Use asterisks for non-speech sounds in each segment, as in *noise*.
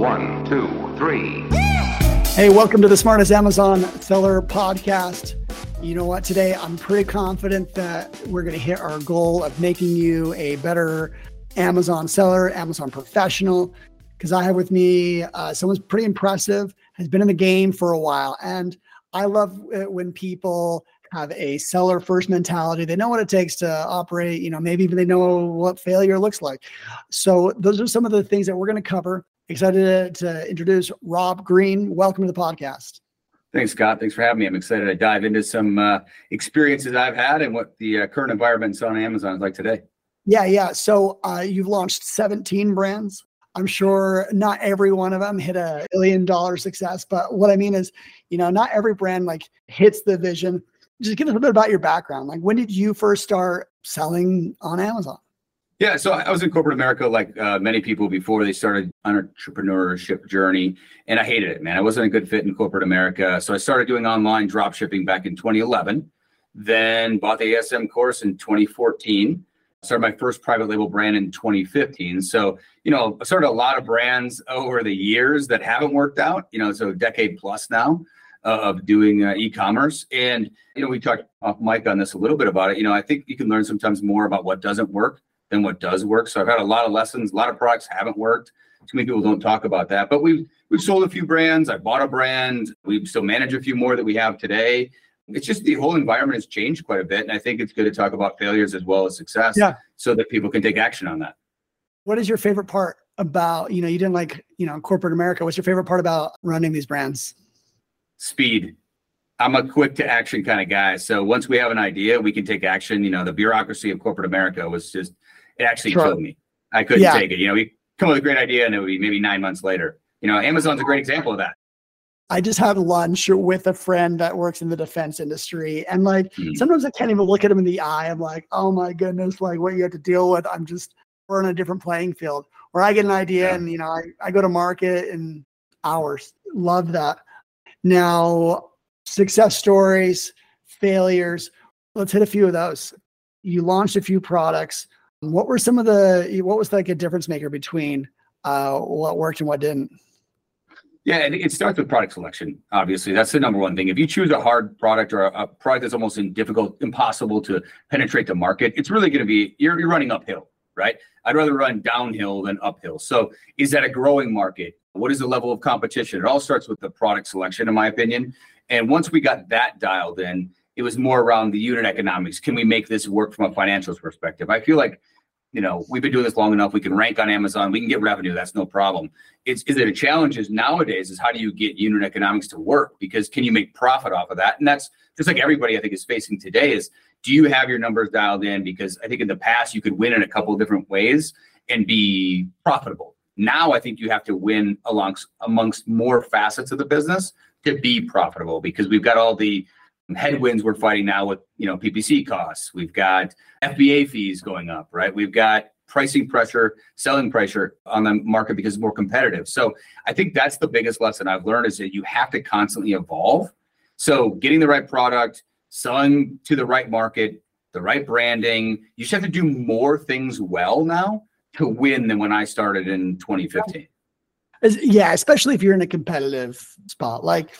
One, two, three. Hey, welcome to the Smartest Amazon Seller Podcast. You know what? Today I'm pretty confident that we're going to hit our goal of making you a better Amazon seller, Amazon professional. Because I have with me uh, someone's pretty impressive, has been in the game for a while. And I love it when people have a seller first mentality. They know what it takes to operate, you know, maybe even they know what failure looks like. So, those are some of the things that we're going to cover. Excited to, to introduce Robb Green. Welcome to the podcast. Thanks, Scott. Thanks for having me. I'm excited to dive into some uh, experiences I've had and what the uh, current environment on Amazon is like today. Yeah, yeah. So uh, you've launched 17 brands. I'm sure not every one of them hit a billion dollar success, but what I mean is, you know, not every brand like hits the vision. Just give us a little bit about your background. Like, when did you first start selling on Amazon? Yeah, so I was in corporate America like uh, many people before they started entrepreneurship journey, and I hated it, man. I wasn't a good fit in corporate America, so I started doing online drop shipping back in 2011. Then bought the ASM course in 2014. Started my first private label brand in 2015. So you know, I started a lot of brands over the years that haven't worked out. You know, so a decade plus now uh, of doing uh, e-commerce, and you know, we talked off mic on this a little bit about it. You know, I think you can learn sometimes more about what doesn't work than what does work. So I've had a lot of lessons. A lot of products haven't worked. Too many people don't talk about that. But we've we've sold a few brands. I bought a brand. We still manage a few more that we have today. It's just the whole environment has changed quite a bit, and I think it's good to talk about failures as well as success, Yeah. so that people can take action on that. What is your favorite part about, you know, you didn't like, you know, corporate America. What's your favorite part about running these brands? Speed. I'm a quick to action kind of guy. So once we have an idea, we can take action. You know, the bureaucracy of corporate America was just it actually Sure. killed me. I couldn't Yeah. take it. You know, we come up with a great idea and it would be maybe nine months later. You know, Amazon's a great example of that. I just had lunch with a friend that works in the defense industry. And like Mhm. sometimes I can't even look at him in the eye. I'm like, oh my goodness, like what you have to deal with. I'm just, we're on a different playing field where I get an idea Yeah. and, you know, I, I go to market in hours. Love that. Now, success stories, failures. Let's hit a few of those. You launched a few products. What were some of the, what was like a difference maker between uh, what worked and what didn't? Yeah, and it starts with product selection. Obviously, that's the number one thing. If you choose a hard product or a, a product that's almost difficult, impossible to penetrate the market, it's really going to be you're, you're running uphill, right? I'd rather run downhill than uphill. So, is that a growing market? What is the level of competition? It all starts with the product selection, in my opinion. And once we got that dialed in, it was more around the unit economics. Can we make this work from a financials perspective? I feel like you know, we've been doing this long enough. We can rank on Amazon. We can get revenue. That's no problem. It's is it a challenge is nowadays is how do you get unit economics to work? Because can you make profit off of that? And that's just like everybody I think is facing today is do you have your numbers dialed in? Because I think in the past you could win in a couple different ways and be profitable. Now I think you have to win alongst amongst more facets of the business to be profitable because we've got all the headwinds we're fighting now with you know PPC costs. We've got FBA fees going up, right? We've got pricing pressure, selling pressure on the market because it's more competitive. So I think that's the biggest lesson I've learned is that you have to constantly evolve. So getting the right product, selling to the right market, the right branding, you just have to do more things well now to win than when I started in 2015. Yeah, especially if you're in a competitive spot. Like,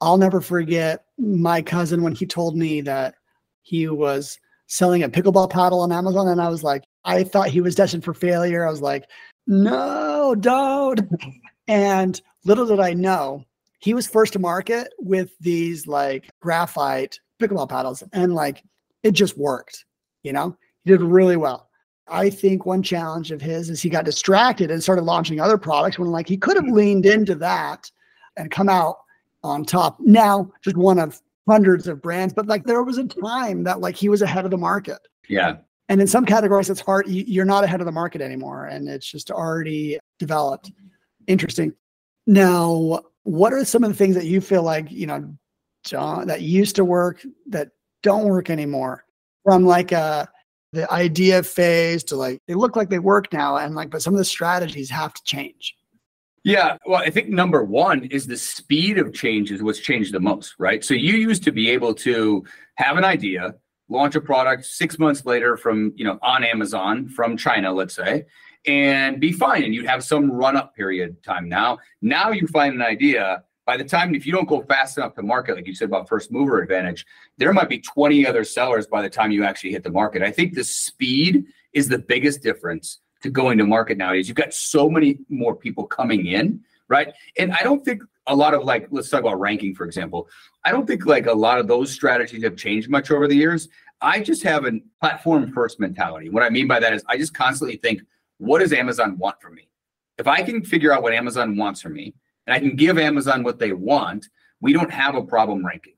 I'll never forget my cousin when he told me that he was selling a pickleball paddle on Amazon, and I was like, I thought he was destined for failure. I was like, no, don't. And little did I know, he was first to market with these like graphite pickleball paddles, and like it just worked. You know, he did really well. I think one challenge of his is he got distracted and started launching other products when like he could have leaned into that and come out on top. Now, just one of hundreds of brands, but like there was a time that like he was ahead of the market. Yeah. And in some categories, it's hard. you- You're not ahead of the market anymore, and it's just already developed. Interesting. Now, what are some of the things that you feel like you know, John, that used to work that don't work anymore? From like uh the idea phase to like they look like they work now, and like, but some of the strategies have to change. Yeah, well, I think number one is the speed of change is what's changed the most, right? So you used to be able to have an idea, launch a product six months later from, you know, on Amazon from China, let's say, and be fine. And you'd have some run up period time. Now, now you find an idea. By the time, if you don't go fast enough to market, like you said about first mover advantage, there might be 20 other sellers by the time you actually hit the market. I think the speed is the biggest difference to going to market nowadays. You've got so many more people coming in, right? And I don't think a lot of like, let's talk about ranking, for example. I don't think like a lot of those strategies have changed much over the years. I just have a platform first mentality. What I mean by that is I just constantly think, what does Amazon want from me? If I can figure out what Amazon wants from me and I can give Amazon what they want, we don't have a problem ranking.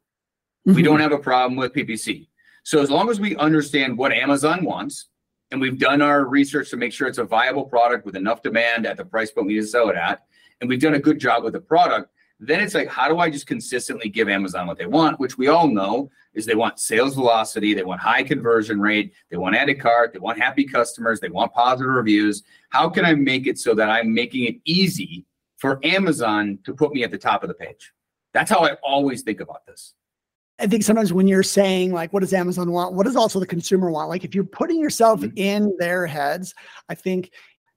Mm-hmm. We don't have a problem with PPC. So as long as we understand what Amazon wants and we've done our research to make sure it's a viable product with enough demand at the price point we need to sell it at, and we've done a good job with the product, then it's like, how do I just consistently give Amazon what they want, which we all know is they want sales velocity, they want high conversion rate, they want added cart, they want happy customers, they want positive reviews. How can I make it so that I'm making it easy for Amazon to put me at the top of the page? That's how I always think about this. I think sometimes when you're saying like, what does Amazon want? What does also the consumer want? Like, if you're putting yourself mm-hmm. in their heads, I think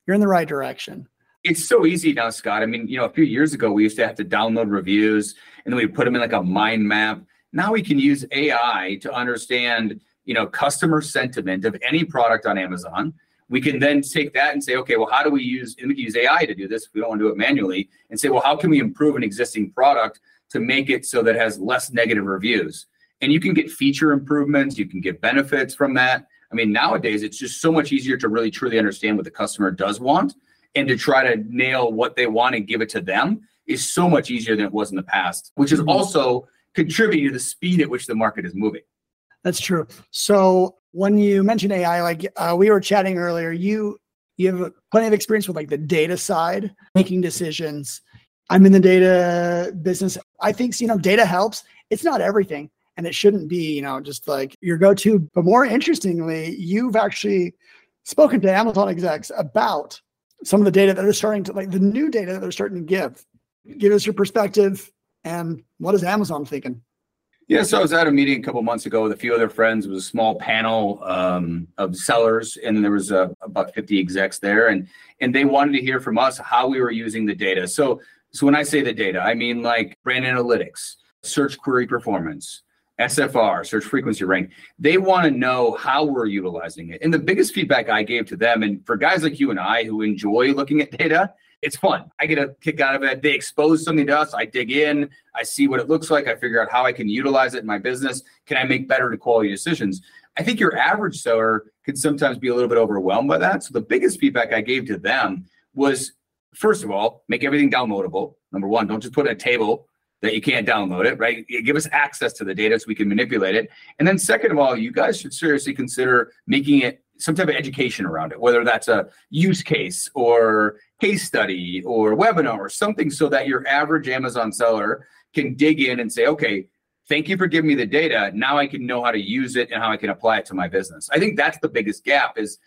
you're in the right direction. It's so easy now, Scott. I mean, you know, a few years ago, we used to have to download reviews and then we put them in like a mind map. Now we can use AI to understand, you know, customer sentiment of any product on Amazon. We can then take that and say, okay, well, how do we use, and we can use AI to do this if we don't want to do it manually, and say, well, how can we improve an existing product to make it so that it has less negative reviews? And you can get feature improvements, you can get benefits from that. I mean, nowadays it's just so much easier to really truly understand what the customer does want and to try to nail what they want and give it to them is so much easier than it was in the past, which is mm-hmm. also contributing to the speed at which the market is moving. That's true. So when you mentioned AI, like uh, we were chatting earlier, you you have plenty of experience with like the data side, making decisions. I'm in the data business. I think you know data helps. It's not everything, and it shouldn't be you know just like your go-to. But more interestingly, you've actually spoken to Amazon execs about some of the data that they're starting to like the new data that they're starting to give. Give us your perspective and what is Amazon thinking? Yeah, so I was at a meeting a couple months ago with a few other friends. It was a small panel um, of sellers, and there was uh, about 50 execs there, and and they wanted to hear from us how we were using the data. So, so when I say the data, I mean like brand analytics, search query performance, SFR, search frequency rank. They want to know how we're utilizing it. And the biggest feedback I gave to them, and for guys like you and I who enjoy looking at data, it's fun. I get a kick out of it. They expose something to us. I dig in. I see what it looks like. I figure out how I can utilize it in my business. Can I make better quality decisions? I think your average seller can sometimes be a little bit overwhelmed by that. So the biggest feedback I gave to them was, first of all, make everything downloadable. Number one, don't just put a table that you can't download it, right? Give us access to the data so we can manipulate it. And then, second of all, you guys should seriously consider making it some type of education around it, whether that's a use case or case study or webinar or something, so that your average Amazon seller can dig in and say, okay, thank you for giving me the data. Now I can know how to use it and how I can apply it to my business. I think that's the biggest gap is,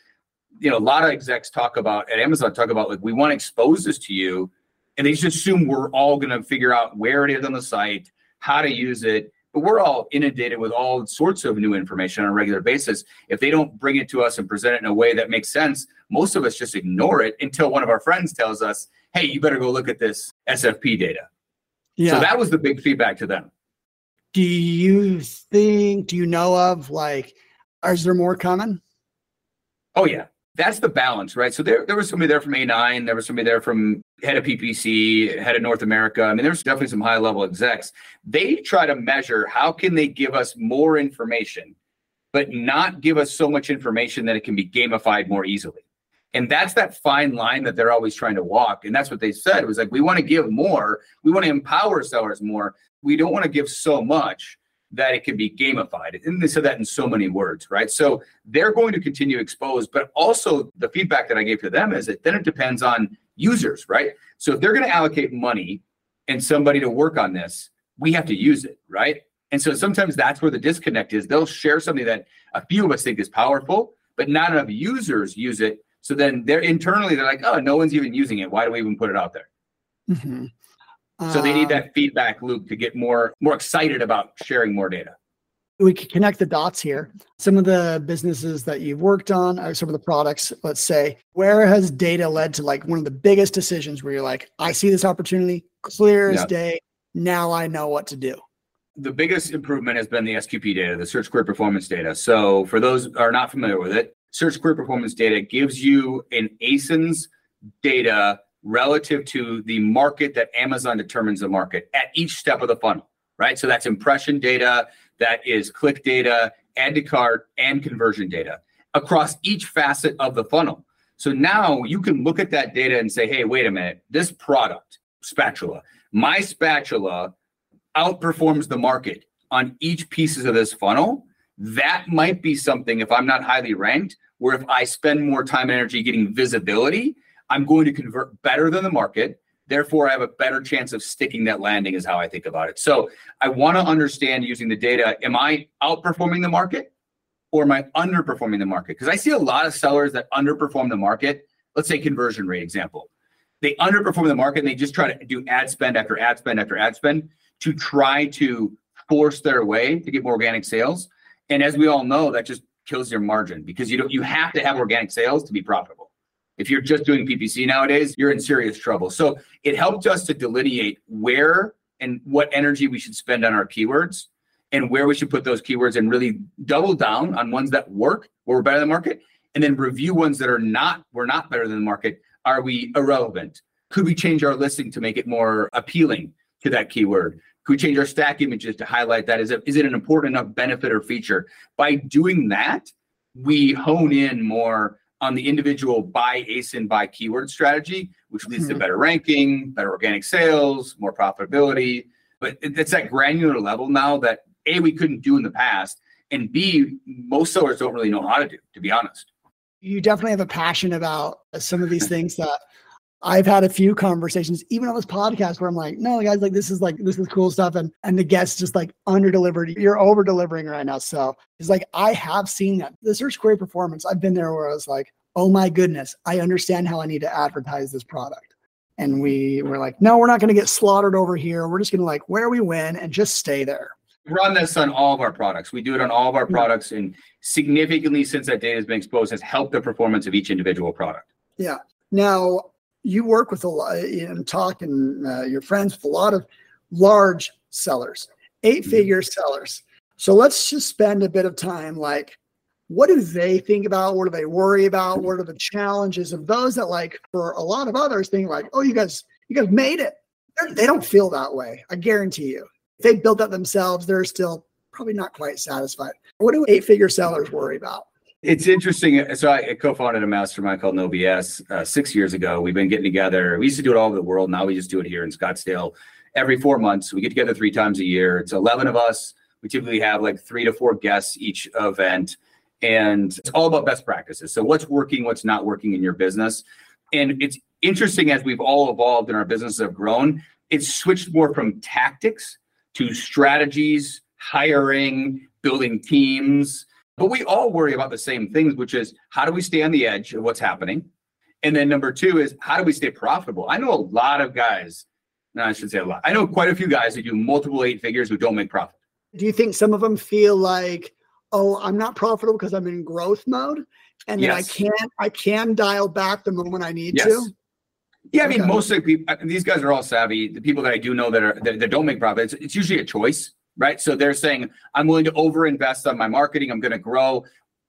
you know, a lot of execs talk about at Amazon talk about like, we want to expose this to you and they just assume we're all going to figure out where it is on the site, how to use it. But we're all inundated with all sorts of new information on a regular basis. If they don't bring it to us and present it in a way that makes sense, most of us just ignore it until one of our friends tells us, "Hey, you better go look at this SFP data." Yeah. So that was the big feedback to them. Do you think? Do you know of like? Is there more coming? Oh yeah, that's the balance, right? So there, there was somebody there from A9, there was somebody there from head of PPC, head of North America. I mean, there's definitely some high level execs. They try to measure how can they give us more information, but not give us so much information that it can be gamified more easily. And that's that fine line that they're always trying to walk. And that's what they said. It was like, we want to give more. We want to empower sellers more. We don't want to give so much that it can be gamified. And they said that in so many words, right? So they're going to continue to expose, but also the feedback that I gave to them is that then it depends on users, right? So if they're going to allocate money and somebody to work on this, we have to use it, right? And so sometimes that's where the disconnect is. They'll share something that a few of us think is powerful, but not enough users use it. So then they're internally, they're like, oh, no one's even using it. Why do we even put it out there? Mm-hmm. So they need that um, feedback loop to get more more excited about sharing more data. we could connect the dots here. Some of the businesses that you've worked on, or some of the products, let's say, where has data led to like one of the biggest decisions where you're like, I see this opportunity clear as Yeah. day. Now I know what to do. the biggest improvement has been the SQP data, the search query performance data. So for those who are not familiar with it, search query performance data gives you an ASIN's data relative to the market that Amazon determines the market at each step of the funnel, right? So that's impression data, that is click data, add to cart, and conversion data across each facet of the funnel. So now you can look at that data and say, hey, wait a minute, this product, spatula, my spatula outperforms the market on each pieces of this funnel. That might be something if I'm not highly ranked, where if I spend more time and energy getting visibility, I'm going to convert better than the market. Therefore, I have a better chance of sticking that landing, is how I think about it. So I want to understand using the data, am I outperforming the market or am I underperforming the market? Because I see a lot of sellers that underperform the market. Let's say conversion rate example. They underperform the market and they just try to do ad spend after ad spend after ad spend to try to force their way to get more organic sales. And as we all know, that just kills your margin because you don't you have to have organic sales to be profitable. If you're just doing PPC nowadays, you're in serious trouble. So it helped us to delineate where and what energy we should spend on our keywords and where we should put those keywords and really double down on ones that work where we're better than the market and then review ones that are not we're not better than the market. Are we irrelevant? Could we change our listing to make it more appealing to that keyword? Could we change our stack images to highlight that? Is it, is it an important enough benefit or feature? By doing that we hone in more on the individual by asin by keyword strategy which leads to Mhm. better ranking better organic sales more profitability but it's that granular level now that a we couldn't do in the past and b most sellers don't really know how to do to be honest You definitely have a passion about some of these things that I've had a few conversations, even on this podcast, where I'm like, no, guys, like this is like this is cool stuff, and and the guests just like under delivered. You're over delivering right now, so it's like I have seen that the search query performance. I've been there where I was like, oh my goodness, I understand how I need to advertise this product, and we were like, no, we're not going to get slaughtered over here. We're just going to like where we win and just stay there. run this on all of our products we do it on all of our products and significantly since that data has been exposed has helped the performance of each individual product Yeah. Now, you work with a lot and talk and uh, you're friends with a lot of large sellers, eight figure sellers. So let's just spend a bit of time like, what do they think about? What do they worry about? What are the challenges of those that, like, for a lot of others, think like, oh, you guys, you guys made it. They're, they don't feel that way. I guarantee you. If they built that themselves, they're still probably not quite satisfied. What do eight figure sellers worry about? It's interesting so i co-founded a mastermind called no bs uh, six years ago. We've been getting together. We used to do it all over the world. Now we just do it here in scottsdale every four months. We get together three times a year. It's 11 of us. We typically have like three to four guests each event and it's all about best practices. So what's working what's not working in your business? And it's interesting as we've all evolved and our businesses have grown it's switched more from tactics to strategies hiring building teams but we all worry about the same things which is how do we stay on the edge of what's happening? And then number two is how do we stay profitable? I know a lot of guys no i should say a lot i know quite a few guys who do multiple eight figures who don't make profit. Do you think some of them feel like oh i'm not profitable because i'm in growth mode? And then i can't i can dial back the moment i need Yes. to Yeah, I mean, Okay. most of the people, these guys are all savvy. The people that I do know that are that, that don't make profits, it's usually a choice, right? So they're saying, I'm willing to overinvest on my marketing. I'm going to grow.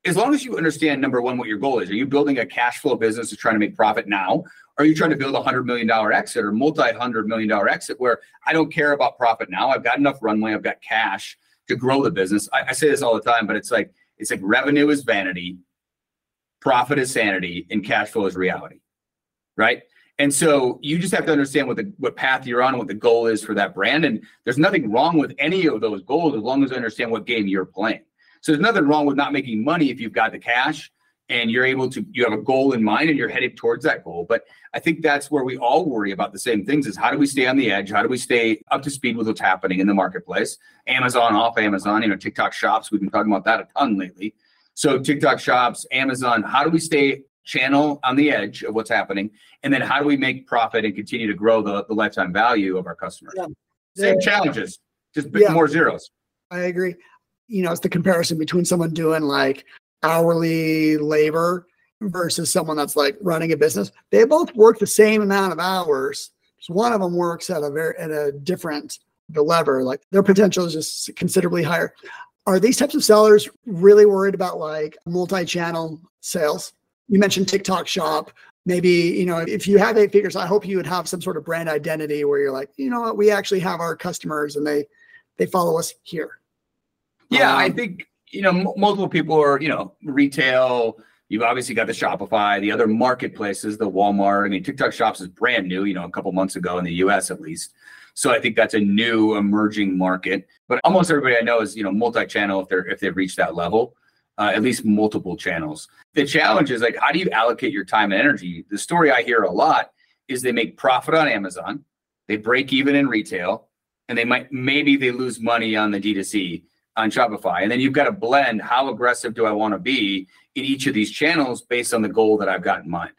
As long as you understand, number one, what your goal is. Are you building a cash flow business that's trying to make profit now? Are you trying to build a hundred million dollar exit or multi hundred million dollar exit where I don't care about profit now? I've got enough runway. I've got cash to grow the business. I, I say this all the time, but it's like it's like revenue is vanity, profit is sanity, and cash flow is reality, right? And so you just have to understand what the what path you're on and what the goal is for that brand. And there's nothing wrong with any of those goals as long as you understand what game you're playing. So there's nothing wrong with not making money if you've got the cash and you're able to you have a goal in mind and you're headed towards that goal. But I think that's where we all worry about the same things is how do we stay on the edge? How do we stay up to speed with what's happening in the marketplace? Amazon off Amazon, you know, TikTok shops, we've been talking about that a ton lately. So TikTok shops, Amazon, how do we stay channel on the edge of what's happening? And then how do we make profit and continue to grow the, the lifetime value of our customers? Yeah. Same Yeah. challenges, just Yeah. more zeros. I agree. you know, it's the comparison between someone doing like hourly labor versus someone that's like running a business. They both work the same amount of hours. Just one of them works at a very at a different the lever, like their potential is just considerably higher. Are these types of sellers really worried about like multi-channel sales? You mentioned TikTok shop. Maybe, you know, if you have eight figures, I hope you would have some sort of brand identity where you're like, you know what, we actually have our customers and they they follow us here. Yeah, Um, I think you know m- multiple people are you know retail. You've obviously got the Shopify, the other marketplaces, the Walmart. I mean, TikTok Shops is brand new. You know, a couple months ago in the U.S. at least. So I think that's a new emerging market. But almost everybody I know is you know multi-channel if they're if they've reached that level. Uh, at least multiple channels. The challenge is like, how do you allocate your time and energy? The story I hear a lot is they make profit on Amazon, they break even in retail, and they might maybe they lose money on the D2C on Shopify. And then you've got to blend how aggressive do I want to be in each of these channels based on the goal that I've got in mind.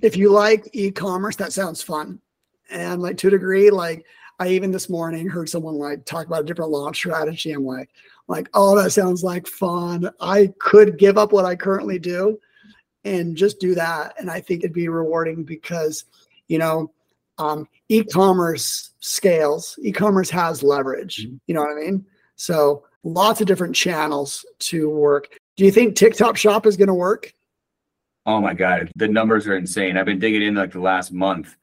if you like e-commerce, that sounds fun. And like to a degree, like I even this morning heard someone like talk about a different launch strategy. I'm like, like, oh, that sounds like fun. I could give up what I currently do and just do that. And I think it'd be rewarding because, you know, um, e-commerce scales, e-commerce has leverage. Mhm. You know what I mean? So lots of different channels to work. Do you think TikTok shop is going to work? Oh my God, the numbers are insane. I've been digging in like the last month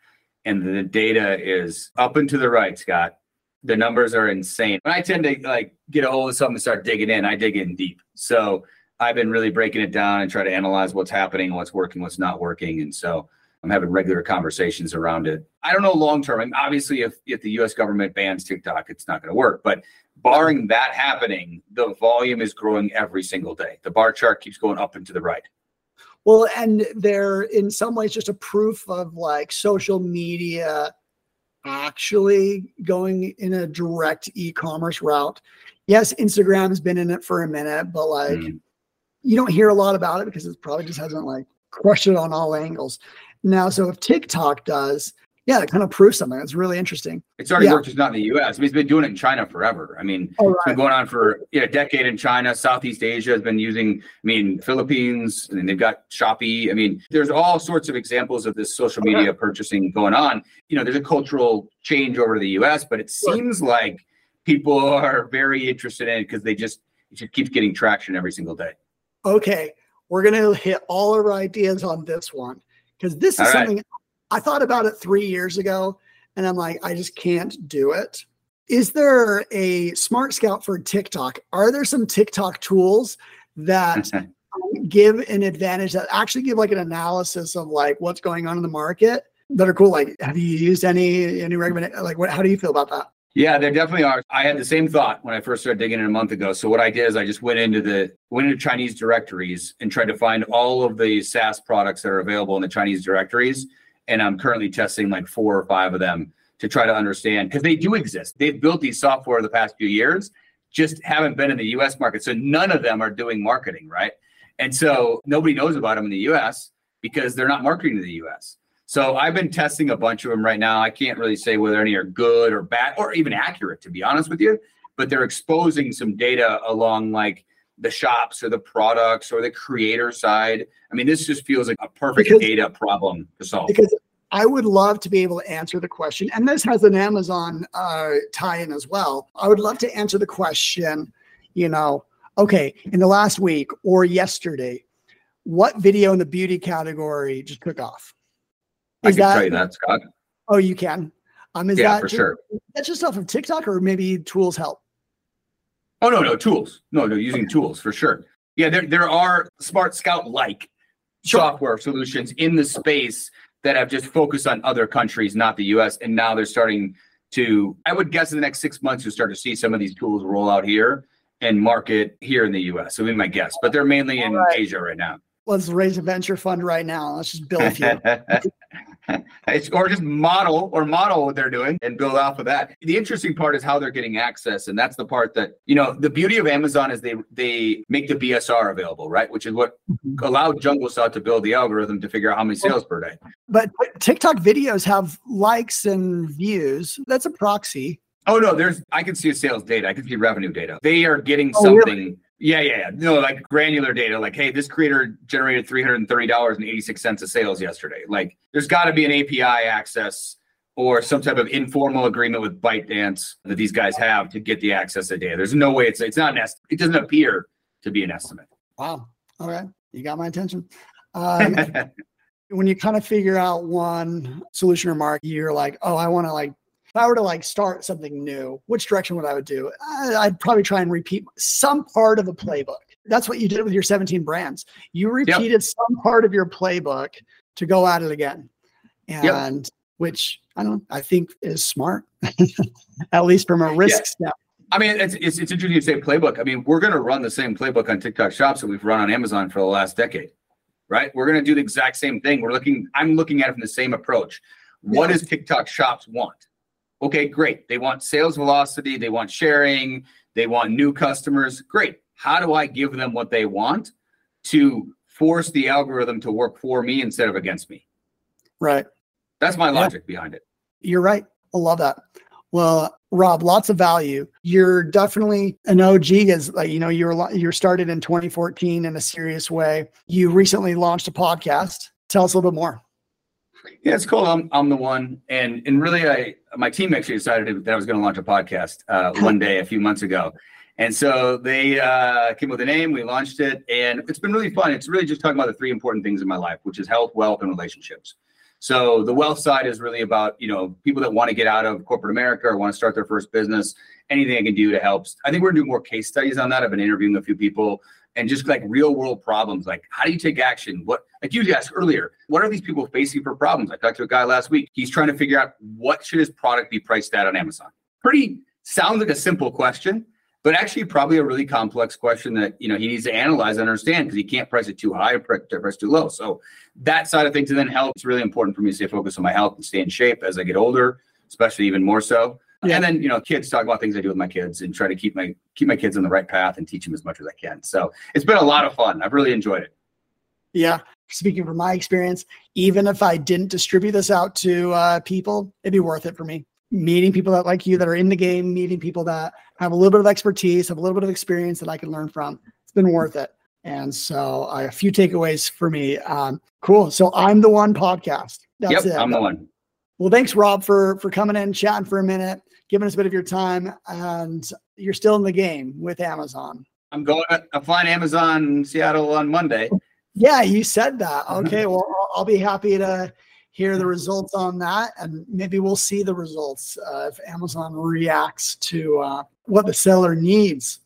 and the data is up and to the right, Scott. The numbers are insane. When I tend to like get a hold of something and start digging in, I dig in deep. So I've been really breaking it down and try to analyze what's happening, what's working, what's not working. And so I'm having regular conversations around it. I don't know long term. I mean, obviously, if, if the US government bans TikTok, it's not going to work. But barring that happening, the volume is growing every single day. The bar chart keeps going up and to the right. Well, and they're in some ways just a proof of like social media actually going in a direct e-commerce route. Yes, Instagram has been in it for a minute, but like Mm. you don't hear a lot about it because it probably just hasn't like crushed it on all angles. Now, so if TikTok does, yeah, it kind of proves something. It's really interesting. It's already Yeah. worked, just not in the US. I mean, it's been doing it in China forever. I mean, All It's been going on for you know, a decade in China. Southeast Asia has been using, I mean, Philippines, and they've got Shopee. I mean, there's all sorts of examples of this social Okay. media uh-huh. purchasing going on. You know, there's a cultural change over to the US, but it Sure. seems like people *laughs* are very interested in it because they just it just keeps getting traction every single day. okay, we're going to hit all our ideas on this one because this is right. something I thought about it three years ago and I'm like, I just can't do it. Is there a SmartScout for TikTok? Are there some TikTok tools that *laughs* give an advantage that actually give like an analysis of like what's going on in the market that are cool? Like, have you used any, any recommend, like, what, how do you feel about that? Yeah, there definitely are. I had the same thought when I first started digging in a month ago. So what I did is I just went into the went into Chinese directories and tried to find all of the SaaS products that are available in the Chinese directories. And I'm currently testing like four or five of them to try to understand because they do exist. They've built these software the past few years, just haven't been in the US market. So none of them are doing marketing, right? And so nobody knows about them in the US because they're not marketing to the US. So I've been testing a bunch of them right now. I can't really say whether any are good or bad or even accurate, to be honest with you. But they're exposing some data along like the shops or the products or the creator side. I mean, this just feels like a perfect Because- data problem to solve. because I would love to be able to answer the question, and this has an Amazon uh, tie-in as well. I would love to answer the question, you know, okay, in the last week or yesterday, what video in the beauty category just took off? I Is can that, tell you that, Scott. oh, you can. Um, is Yeah, that for just, sure. That's just off of TikTok, or maybe tools help. Oh no, no tools. No, no, using tools for sure. Yeah, there there are SmartScout like Sure. software solutions in the space that have just focused on other countries, not the US. And now they're starting to, I would guess in the next six months, you'll start to see some of these tools roll out here and market here in the US. So be my guess. But they're mainly in right. Asia right now. Let's raise a venture fund right now. Let's just build a few. *laughs* It's- or just model or model what they're doing and build off of that. The interesting part is how they're getting access, and that's the part that you know. The beauty of Amazon is they they make the BSR available, right? Which is what mm-hmm. allowed Jungle Scout to build the algorithm to figure out how many sales per day. but TikTok videos have likes and views. That's a proxy. Oh no, there's I can see a sales data. I can see revenue data. They are getting Oh, something. really? Yeah, yeah, yeah. No, like granular data. Like, hey, this creator generated three hundred and thirty dollars and eighty six cents of sales yesterday. Like, there's got to be an API access or some type of informal agreement with ByteDance that these guys have to get the access to data. There's no way it's it's not an estimate. It doesn't appear to be an estimate. Wow. Okay. You got my attention. Um, *laughs* when you kind of figure out one solution or market, you're like, oh, I want to like, if I were to like start something new, which direction would I would do? I'd probably try and repeat some part of a playbook. That's what you did with your 17 brands. You repeated some part of your playbook to go at it again. And which I don't I think is smart, *laughs* at least from a risk step. I mean, it's, it's it's interesting to say playbook. I mean, we're going to run the same playbook on TikTok Shops that we've run on Amazon for the last decade, right? We're going to do the exact same thing. We're looking. I'm looking at it from the same approach. What Yeah. does TikTok Shops want? Okay, great. They want sales velocity. They want sharing. They want new customers. Great. How do I give them what they want to force the algorithm to work for me instead of against me? Right. That's my Yeah. logic behind it. You're right. I love that. Well, Rob, lots of value. You're definitely an OG as like, you know, you were, lo- you were started in 2014 in a serious way. You recently launched a podcast. Tell us a little bit more. Yeah, it's cool. I'm I'm the one, and and really, I my team actually decided that I was going to launch a podcast uh, one day a few months ago, and so they uh, came up with a name. We launched it, and it's been really fun. It's really just talking about the three important things in my life, which is health, wealth, and relationships. So the wealth side is really about you know people that want to get out of corporate America or want to start their first business. Anything I can do to help. I think we're gonna do more case studies on that. I've been interviewing a few people and just like real world problems like how do you take action? What like you asked earlier what are these people facing for problems? I talked to a guy last week. He's trying to figure out what should his product be priced at on amazon. Pretty sounds like a simple question but actually probably a really complex question that you know he needs to analyze and understand because he can't price it too high or pri- price too low. So that side of things and then health is really important for me to stay focused on my health and stay in shape as i get older especially even more so Yeah. and then you know kids talk about things i do with my kids and try to keep my keep my kids on the right path and teach them as much as i can so it's been a lot of fun i've really enjoyed it Yeah. Speaking from my experience, even if I didn't distribute this out to uh, people, it'd be worth it for me. Meeting people that like you that are in the game, meeting people that have a little bit of expertise, have a little bit of experience that I can learn from. It's been worth it. And so uh, a few takeaways for me. Um, cool. So I'm the one podcast. That's yep it. i'm the one Well, thanks, Rob, for for coming in, chatting for a minute, giving us a bit of your time, and you're still in the game with Amazon. i'm going i'm flying amazon seattle on monday Yeah, you said that. *laughs* Okay, well, I'll, I'll be happy to hear the results on that, and maybe we'll see the results uh, if Amazon reacts to uh, what the seller needs.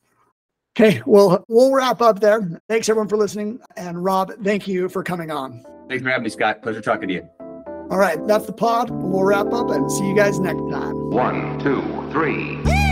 Okay, well, we'll wrap up there. Thanks everyone for listening, and Rob, thank you for coming on. thanks for having me scott pleasure talking to you All right, that's the pod. We'll wrap up and see you guys next time. One, two, three.